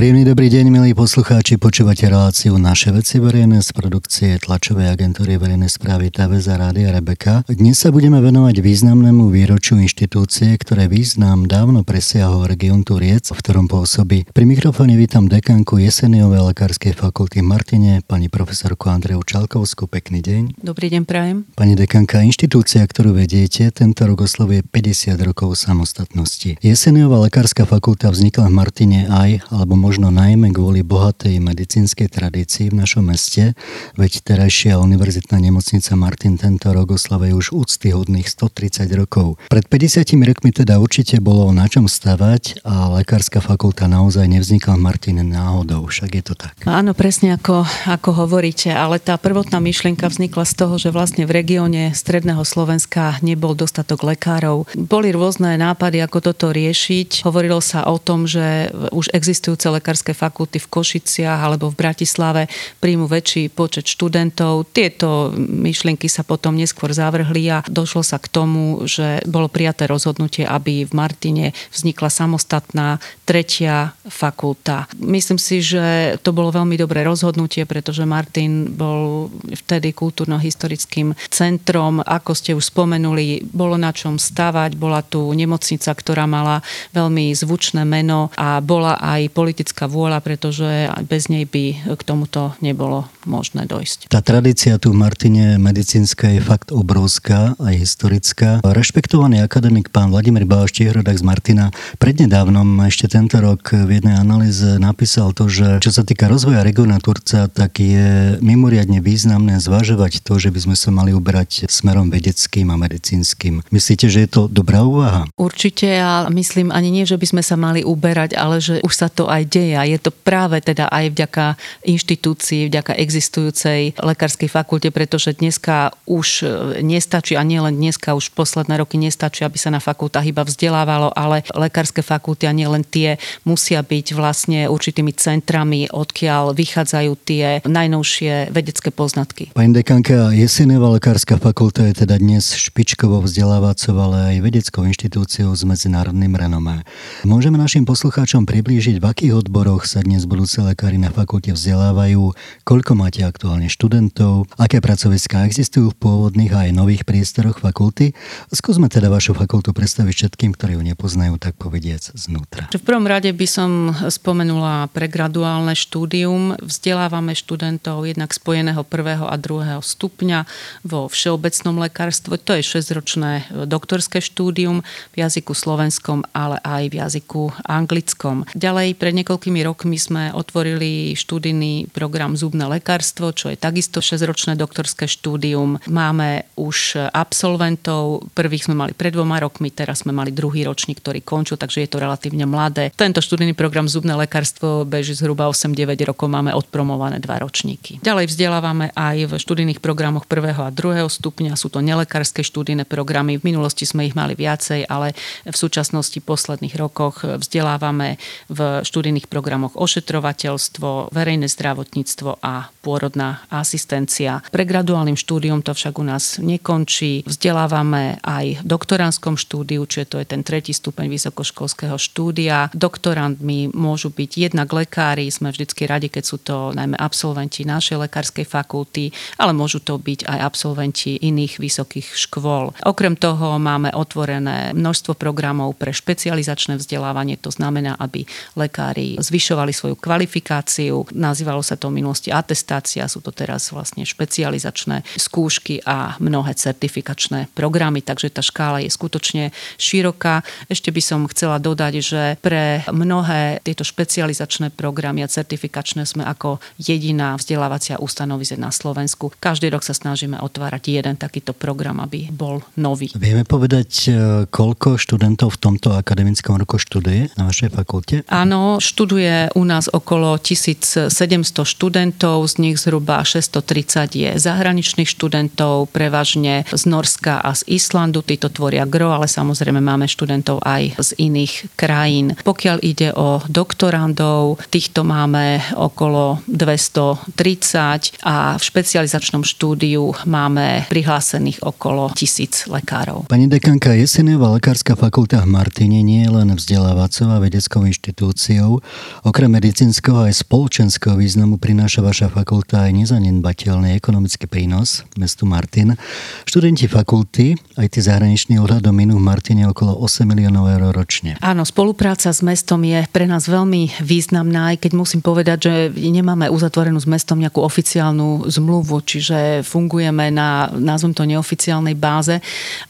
Príjemný dobrý deň, milí poslucháči. Počúvate reláciu Naše veci verejné z produkcie tlačovej agentúry verejnej správy za Rádia Rebeka. Dnes sa budeme venovať významnému výročiu inštitúcie, ktoré význam dávno presiahol region Turiec, v ktorom pôsobí. Pri mikrofóne vítam dekanku Jeseniovej lekárskej fakulty Martine, pani profesorku Andreju Čalkovskú. Pekný deň. Dobrý deň, prajem. Pani dekanka, inštitúcia, ktorú vediete, tento rok oslovuje 50 rokov samostatnosti. Jeseniová lekárska fakulta vznikla v Martine aj, alebo možno najmä kvôli bohatej medicínskej tradícii v našom meste, veď terajšia univerzitná nemocnica Martin tento rok oslavuje už úctyhodných 130 rokov. Pred 50 rokmi teda určite bolo na čom stavať a lekárska fakulta naozaj nevznikla v Martine náhodou, však je to tak. Áno, presne ako, ako hovoríte, ale tá prvotná myšlienka vznikla z toho, že vlastne v regióne stredného Slovenska nebol dostatok lekárov. Boli rôzne nápady, ako toto riešiť. Hovorilo sa o tom, že už existujúce lekárskej fakulty v Košiciach alebo v Bratislave príjmu väčší počet študentov. Tieto myšlienky sa potom neskôr zavrhli a došlo sa k tomu, že bolo prijaté rozhodnutie, aby v Martine vznikla samostatná tretia fakulta. Myslím si, že to bolo veľmi dobré rozhodnutie, pretože Martin bol vtedy kultúrno-historickým centrom. Ako ste už spomenuli, bolo na čom stavať, bola tu nemocnica, ktorá mala veľmi zvučné meno a bola aj politická vôľa, pretože bez nej by k tomuto nebolo možné dojsť. Tá tradícia tu Martine medicínska je fakt obrovská, aj historická. Rešpektovaný akademik pán Vladimír Báš Čihrodak z Martina prednedávnom ešte tento rok v jednej analýze napísal to, že čo sa týka rozvoja regiona Turca, tak je mimoriadne významné zvažovať to, že by sme sa mali uberať smerom vedeckým a medicínskym. Myslíte, že je to dobrá úvaha? Určite a myslím ani nie, že by sme sa mali uberať, ale že už sa to aj deje a je to práve teda aj vďaka inštitúcii, vďaka existujúcej lekárskej fakulte, pretože dneska už e, nestačí a nielen dneska, už posledné roky nestačí, aby sa na fakultách iba vzdelávalo, ale lekárske fakulty a nielen tie musia byť vlastne určitými centrami, odkiaľ vychádzajú tie najnovšie vedecké poznatky. Pani dekanka, Jeseneva lekárska fakulta je teda dnes špičkovou vzdelávacou, ale aj vedeckou inštitúciou s medzinárodným renomé. Môžeme našim poslucháčom priblížiť, v akých odboroch sa dnes budúce lekári na fakulte vzdelávajú, koľko máte aktuálne študentov, aké pracoviská existujú v pôvodných a aj nových priestoroch fakulty. Skúsme teda vašu fakultu predstaviť všetkým, ktorí ju nepoznajú, tak povediac znútra. V prvom rade by som spomenula pregraduálne štúdium. Vzdelávame študentov jednak spojeného prvého a druhého stupňa vo všeobecnom lekárstve. To je 6-ročné doktorské štúdium v jazyku slovenskom, ale aj v jazyku anglickom. Ďalej pred niekoľkými rokmi sme otvorili študijný program Zubné lekárstvo, čo je takisto 6-ročné doktorské štúdium. Máme už absolventov, prvých sme mali pred dvoma rokmi, teraz sme mali druhý ročník, ktorý končil, takže je to relatívne mladé. Tento študijný program Zubné lekárstvo beží zhruba 8-9 rokov, máme odpromované dva ročníky. Ďalej vzdelávame aj v študijných programoch prvého a druhého stupňa, sú to nelekárske študijné programy. V minulosti sme ich mali viacej, ale v súčasnosti posledných rokoch vzdelávame v študijných programoch ošetrovateľstvo, verejné zdravotníctvo a pôrodná asistencia. Pre graduálnym štúdium to však u nás nekončí. Vzdelávame aj v doktoránskom štúdiu, čiže to je ten tretí stupeň vysokoškolského štúdia. Doktorantmi môžu byť jednak lekári, sme vždycky radi, keď sú to najmä absolventi našej lekárskej fakulty, ale môžu to byť aj absolventi iných vysokých škôl. Okrem toho máme otvorené množstvo programov pre špecializačné vzdelávanie, to znamená, aby lekári zvyšovali svoju kvalifikáciu. Nazývalo sa to v minulosti atestácia, sú to teraz vlastne špecializačné skúšky a mnohé certifikačné programy, takže tá škála je skutočne široká. Ešte by som chcela dodať, že pre mnohé tieto špecializačné programy a certifikačné sme ako jediná vzdelávacia ustanovize na Slovensku. Každý rok sa snažíme otvárať jeden takýto program, aby bol nový. Vieme povedať, e, koľko študentov v tomto akademickom roku študuje na vašej fakulte? Áno, študuje u nás okolo 1700 študentov, z nich zhruba 630 je zahraničných študentov, prevažne z Norska a z Islandu. Títo tvoria gro, ale samozrejme máme študentov aj z iných krajín. Pokiaľ ide o doktorandov, týchto máme okolo 230 a v špecializačnom štúdiu máme prihlásených okolo tisíc lekárov. Pani dekanka, Jeseniová lekárska fakulta v Martine nie je len vzdelávacou a vedeckou inštitúciou. Okrem medicínskeho aj spoločenského významu prináša vaša fakulta aj nezanedbateľný ekonomický prínos mestu Martin. Študenti fakulty, aj tí zahraniční ohľadom minú v Martine okolo 8 miliónov eur ročne. Áno, spolupráca s mestom je pre nás veľmi významná, aj keď musím povedať, že nemáme uzatvorenú s mestom nejakú oficiálnu zmluvu, čiže fungujeme na, nazvem to, neoficiálnej báze,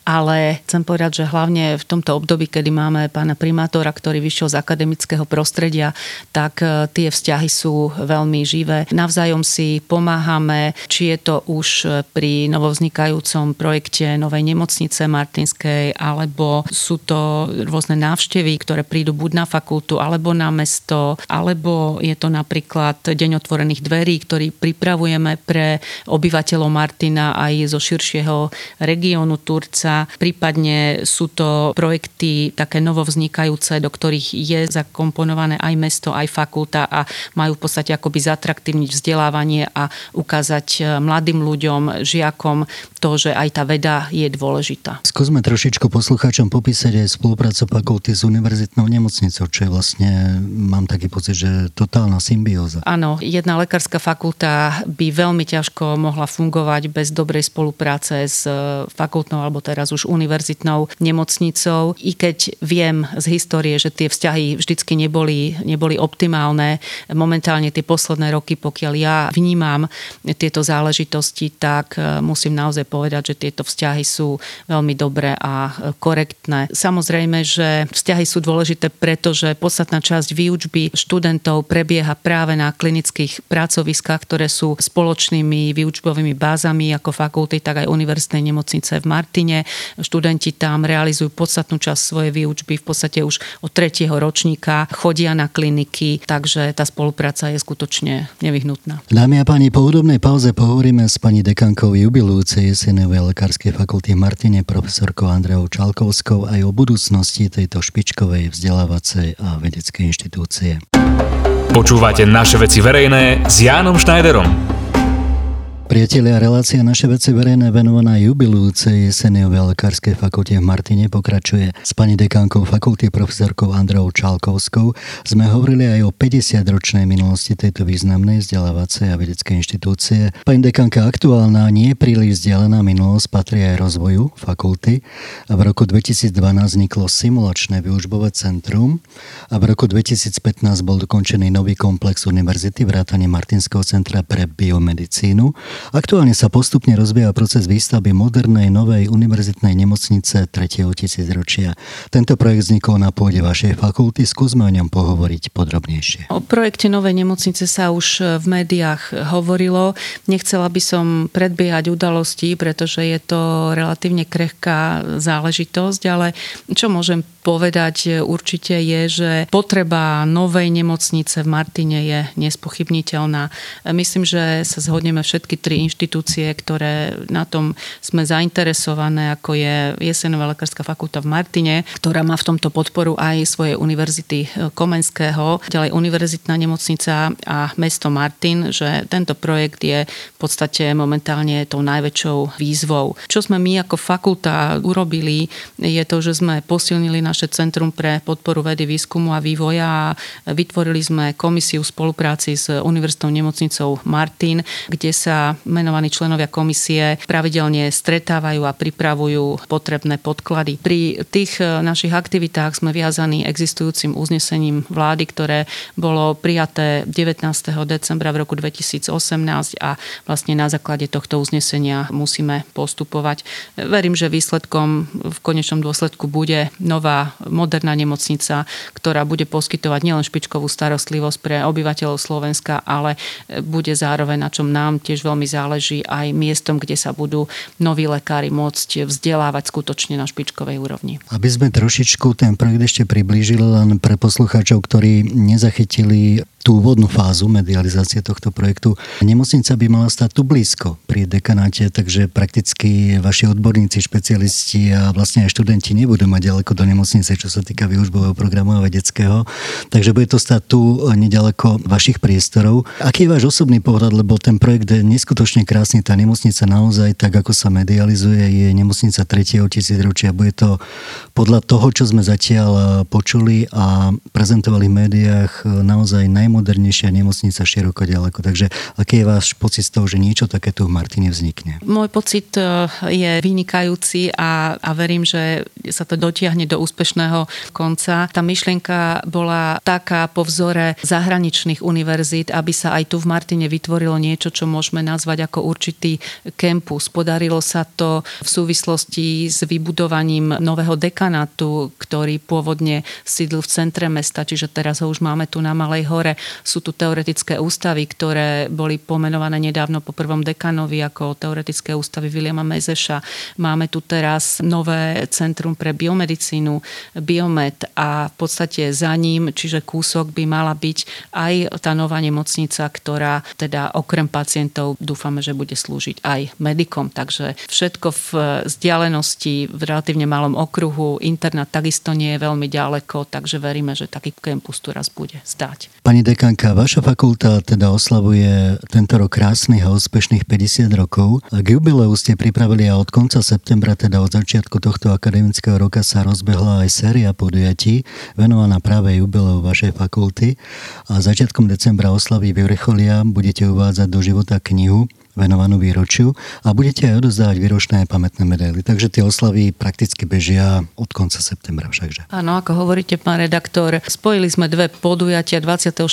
ale chcem povedať, že hlavne v tomto období, kedy máme pána primátora, ktorý vyšiel z akademického prostredia, tak e, tie vzťahy sú veľmi živé. Navzájom si pomáhame, či je to už pri novovznikajúcom projekte novej nemocnice Martinskej, alebo sú to rôzne návštevy, ktoré prídu buď na fakultu, alebo na mesto, alebo je to napríklad Deň otvorených dverí, ktorý pripravujeme pre obyvateľov Martina aj zo širšieho regiónu Turca. Prípadne sú to projekty také novovznikajúce, do ktorých je zakomponované aj mesto, aj fakulta a majú v podstate akoby zatraktívniť vzdelávanie a ukázať e, mladým ľuďom, žiakom to, že aj tá veda je dôležitá. Skúsme trošičku poslucháčom popísať aj spoluprácu fakulty s univerzitnou nemocnicou, čo je vlastne, mám taký pocit, že totálna symbióza. Áno, jedna lekárska fakulta by veľmi ťažko mohla fungovať bez dobrej spolupráce s e, fakultnou alebo teraz už univerzitnou nemocnicou. I keď viem z histórie, že tie vzťahy vždycky neboli, neboli optimálne, momentálne tie posledné roky, pokiaľ ja vnímam tieto záležitosti, tak e, musím naozaj povedať, že tieto vzťahy sú veľmi dobré a korektné. Samozrejme, že vzťahy sú dôležité, pretože podstatná časť výučby študentov prebieha práve na klinických pracoviskách, ktoré sú spoločnými výučbovými bázami ako fakulty, tak aj univerzitnej nemocnice v Martine. Študenti tam realizujú podstatnú časť svojej výučby v podstate už od tretieho ročníka, chodia na kliniky, takže tá spolupráca je skutočne nevyhnutná. Dámy a páni, po hudobnej pauze pohovoríme s pani dekankou jubilujúcej Jesenovej lekárskej fakulty Martine profesorkou Andreou Čalkovskou aj o budúcnosti tejto špičkovej vzdelávacej a vedeckej inštitúcie. Počúvate naše veci verejné s Jánom Schneiderom. Priatelia, relácia naše veci verejné venovaná jubilujúcej jeseniovej lekárskej fakulte v Martine pokračuje. S pani dekánkou fakulty profesorkou Andreou Čalkovskou sme hovorili aj o 50-ročnej minulosti tejto významnej vzdelávacej a vedeckej inštitúcie. Pani dekánka, aktuálna, nie príliš vzdialená minulosť patrí aj rozvoju fakulty. A v roku 2012 vzniklo simulačné výučbové centrum a v roku 2015 bol dokončený nový komplex univerzity vrátane Martinského centra pre biomedicínu Aktuálne sa postupne rozbieha proces výstavby modernej novej univerzitnej nemocnice 3. tisícročia. Tento projekt vznikol na pôde vašej fakulty. Skúsme o ňom pohovoriť podrobnejšie. O projekte novej nemocnice sa už v médiách hovorilo. Nechcela by som predbiehať udalosti, pretože je to relatívne krehká záležitosť, ale čo môžem povedať určite je, že potreba novej nemocnice v Martine je nespochybniteľná. Myslím, že sa zhodneme všetky tri inštitúcie, ktoré na tom sme zainteresované, ako je Jesenová lekárska fakulta v Martine, ktorá má v tomto podporu aj svoje univerzity Komenského, ďalej univerzitná nemocnica a mesto Martin, že tento projekt je v podstate momentálne tou najväčšou výzvou. Čo sme my ako fakulta urobili, je to, že sme posilnili naše Centrum pre podporu vedy, výskumu a vývoja a vytvorili sme komisiu v spolupráci s Univerzitnou nemocnicou Martin, kde sa menovaní členovia komisie pravidelne stretávajú a pripravujú potrebné podklady. Pri tých e, našich aktivitách sme viazaní existujúcim uznesením vlády, ktoré bolo prijaté 19. decembra v roku 2018 a vlastne na základe tohto uznesenia musíme postupovať. Verím, že výsledkom v konečnom dôsledku bude nová moderná nemocnica, ktorá bude poskytovať nielen špičkovú starostlivosť pre obyvateľov Slovenska, ale bude zároveň, na čom nám tiež veľmi záleží, aj miestom, kde sa budú noví lekári môcť vzdelávať skutočne na špičkovej úrovni. Aby sme trošičku ten projekt ešte priblížili len pre poslucháčov, ktorí nezachytili tú úvodnú fázu medializácie tohto projektu. Nemocnica by mala stať tu blízko pri dekanáte, takže prakticky vaši odborníci, špecialisti a vlastne aj študenti nebudú mať ďaleko do nemocnice, čo sa týka výužbového programu a vedeckého. Takže bude to stať tu nedaleko vašich priestorov. Aký je váš osobný pohľad, lebo ten projekt je neskutočne krásny, tá nemocnica naozaj, tak ako sa medializuje, je nemocnica 3. tisícročia. Bude to podľa toho, čo sme zatiaľ počuli a prezentovali v médiách, naozaj naj najmodernejšia nemocnica široko ďaleko. Takže aký je váš pocit z toho, že niečo také tu v Martine vznikne? Môj pocit e, je vynikajúci a, a verím, že sa to dotiahne do úspešného konca. Tá myšlienka bola taká po vzore zahraničných univerzít, aby sa aj tu v Martine vytvorilo niečo, čo môžeme nazvať ako určitý kempus. Podarilo sa to v súvislosti s vybudovaním nového dekanátu, ktorý pôvodne sídl v centre mesta, čiže teraz ho už máme tu na Malej hore. Sú tu teoretické ústavy, ktoré boli pomenované nedávno po prvom dekanovi ako teoretické ústavy Williama Mezeša. Máme tu teraz nové centrum pre biomedicínu, Biomed a v podstate za ním, čiže kúsok by mala byť aj tá nová nemocnica, ktorá teda okrem pacientov dúfame, že bude slúžiť aj medikom. Takže všetko v vzdialenosti, v relatívne malom okruhu, internát takisto nie je veľmi ďaleko, takže veríme, že taký kempus tu raz bude stať. Pani dekanka, vaša fakulta teda oslavuje tento rok krásnych a úspešných 50 rokov. K jubileu ste pripravili a od konca septembra, teda od začiatku tohto akademického roka sa rozbehla aj séria podujatí venovaná práve jubileu vašej fakulty a začiatkom decembra oslavy vyvrcholia budete uvádzať do života knihu venovanú výročiu a budete aj odozdávať výročné pamätné medaily. Takže tie oslavy prakticky bežia od konca septembra všakže. Áno, ako hovoríte, pán redaktor, spojili sme dve podujatia. 24.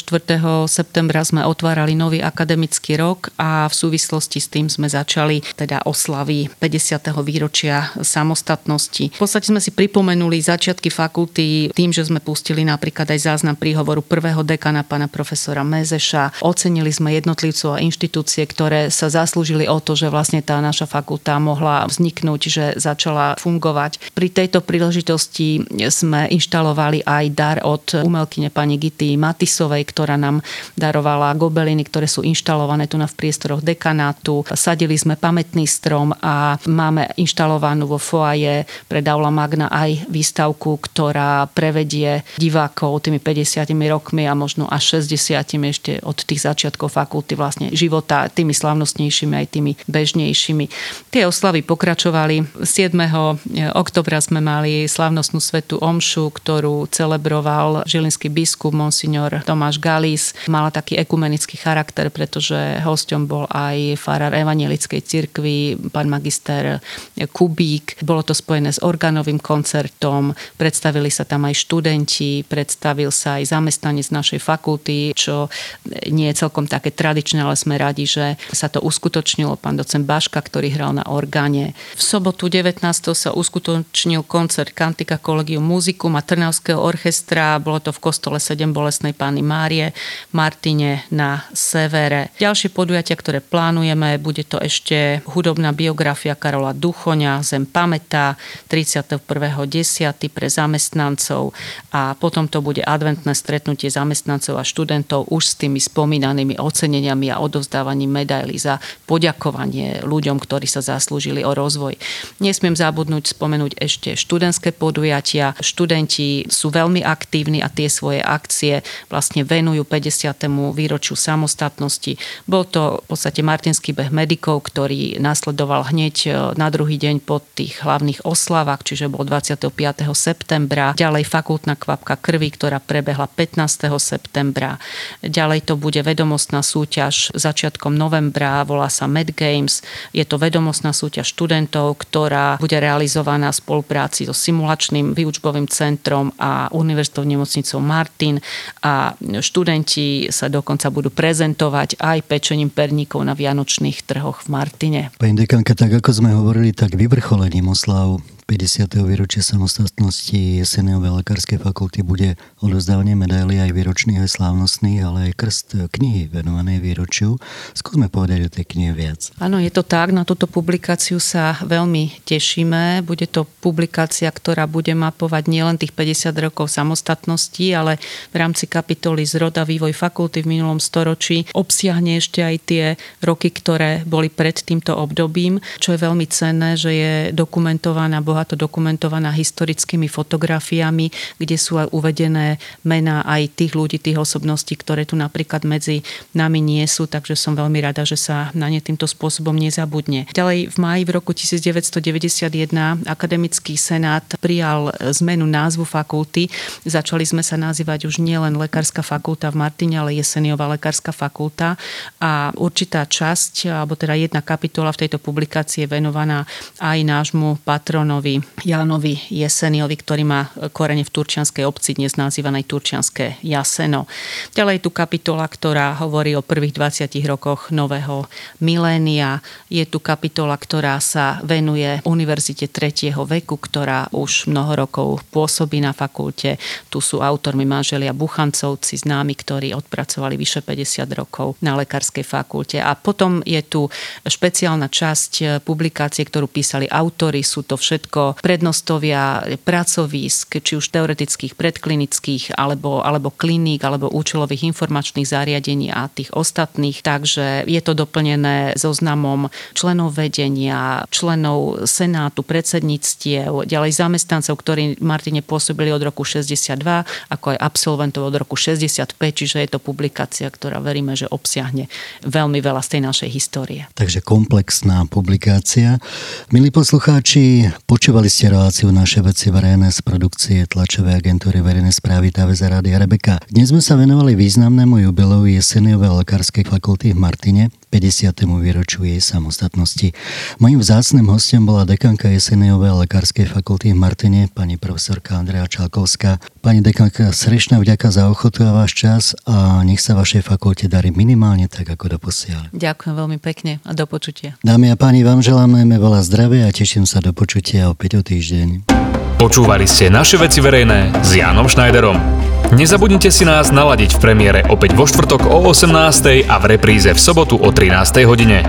septembra sme otvárali nový akademický rok a v súvislosti s tým sme začali teda oslavy 50. výročia samostatnosti. V podstate sme si pripomenuli začiatky fakulty tým, že sme pustili napríklad aj záznam príhovoru prvého dekana pána profesora Mezeša. Ocenili sme jednotlivcov a inštitúcie, ktoré sa sa zaslúžili o to, že vlastne tá naša fakulta mohla vzniknúť, že začala fungovať. Pri tejto príležitosti sme inštalovali aj dar od umelkyne pani Gity Matisovej, ktorá nám darovala gobeliny, ktoré sú inštalované tu na v priestoroch dekanátu. Sadili sme pamätný strom a máme inštalovanú vo foaje pre Daula Magna aj výstavku, ktorá prevedie divákov tými 50 rokmi a možno až 60 ešte od tých začiatkov fakulty vlastne života tými slavnostnými radostnejšími, aj tými bežnejšími. Tie oslavy pokračovali. 7. oktobra sme mali slavnostnú svetu Omšu, ktorú celebroval žilinský biskup Monsignor Tomáš Galis. Mala taký ekumenický charakter, pretože hosťom bol aj farár evangelickej cirkvi, pán magister Kubík. Bolo to spojené s organovým koncertom, predstavili sa tam aj študenti, predstavil sa aj zamestnanec našej fakulty, čo nie je celkom také tradičné, ale sme radi, že sa to uskutočnilo pán docent Baška, ktorý hral na orgáne. V sobotu 19. sa uskutočnil koncert Kantika Collegium Musicum a Trnavského orchestra. Bolo to v kostole 7 bolesnej pány Márie Martine na severe. Ďalšie podujatia, ktoré plánujeme, bude to ešte hudobná biografia Karola Duchoňa, Zem pamätá 31.10. pre zamestnancov a potom to bude adventné stretnutie zamestnancov a študentov už s tými spomínanými oceneniami a odovzdávaním medailí za poďakovanie ľuďom, ktorí sa zaslúžili o rozvoj. Nesmiem zabudnúť spomenúť ešte študentské podujatia. Študenti sú veľmi aktívni a tie svoje akcie vlastne venujú 50. výročiu samostatnosti. Bol to v podstate Martinský beh medikov, ktorý nasledoval hneď e, na druhý deň po tých hlavných oslavách, čiže bol 25. septembra. Ďalej fakultná kvapka krvi, ktorá prebehla 15. septembra. Ďalej to bude vedomostná súťaž začiatkom novembra volá sa Med Games. Je to vedomostná súťaž študentov, ktorá bude realizovaná v spolupráci so simulačným výučbovým centrom a univerzitou nemocnicou Martin a študenti sa dokonca budú prezentovať aj pečením perníkov na vianočných trhoch v Martine. Pani dekanka, tak ako sme hovorili, tak vyvrcholením oslav 50. výročia samostatnosti Jesenovej lekárskej fakulty bude odozdávanie medaily aj výročných aj slávnostných, ale aj krst knihy venovanej výročiu. Skúsme povedať o tej knihe viac. Áno, je to tak. Na túto publikáciu sa veľmi tešíme. Bude to publikácia, ktorá bude mapovať nielen tých 50 rokov samostatnosti, ale v rámci kapitoly zrod a vývoj fakulty v minulom storočí obsiahne ešte aj tie roky, ktoré boli pred týmto obdobím, čo je veľmi cenné, že je dokumentovaná, bohato dokumentovaná historickými fotografiami, kde sú aj uvedené mená aj tých ľudí, tých osobností, ktoré tu napríklad medzi nami nie sú, takže som veľmi rada, že sa na ne týmto spôsobom nezabudne. Ďalej v máji v roku 1991 akademický senát prijal zmenu názvu fakulty. Začali sme sa nazývať už nielen Lekárska fakulta v Martine, ale Jeseniová lekárska fakulta a určitá časť, alebo teda jedna kapitola v tejto publikácii je venovaná aj nášmu patronovi Jánovi Jeseniovi, ktorý má korene v Turčianskej obci, dnes nazývanej Turčianské Jaseno. Ďalej je tu kapitola, ktorá hovorí o prvých 20 rokoch nového milénia. Je tu kapitola, ktorá sa venuje Univerzite 3. veku, ktorá už mnoho rokov pôsobí na fakulte. Tu sú autormi manželia Buchancovci, známi, ktorí odpracovali vyše 50 rokov na lekárskej fakulte. A potom je tu špeciálna časť publikácie, ktorú písali autory. Sú to všetko prednostovia pracovísk, či už teoretických, predklinických, alebo, alebo kliník, alebo účelových informačných zariadení a tých ostatných. Takže je to doplnené zoznamom členov vedenia, členov senátu, predsedníctiev, ďalej zamestnancov, ktorí Martine pôsobili od roku 62, ako aj absolventov od roku 65, čiže je to publikácia, ktorá veríme, že obsiahne veľmi veľa z tej našej histórie. Takže komplexná publikácia. Milí poslucháči, počúvali ste reláciu Naše veci verejné z produkcie tlačovej agentúry verejnej správy TVZ Rádia Rebeka. Dnes sme sa venovali významnému jubileu Jeseniovej lekárskej fakulty v Martine, 50. výročiu jej samostatnosti. Mojím vzácným hostom bola dekanka Jeseniovej lekárskej fakulty v Martine, pani profesorka Andrea Čalkovská. Pani dekanka, srdečná vďaka za ochotu a váš čas a nech sa vašej fakulte darí minimálne tak, ako doposiaľ. Ďakujem veľmi pekne a do počutia. Dámy a páni, vám želám najmä veľa zdravia a teším sa do počutia opäť o týždeň. Počúvali ste naše veci verejné s Jánom Schneiderom. Nezabudnite si nás naladiť v premiére opäť vo štvrtok o 18.00 a v repríze v sobotu o 13.00 hodine.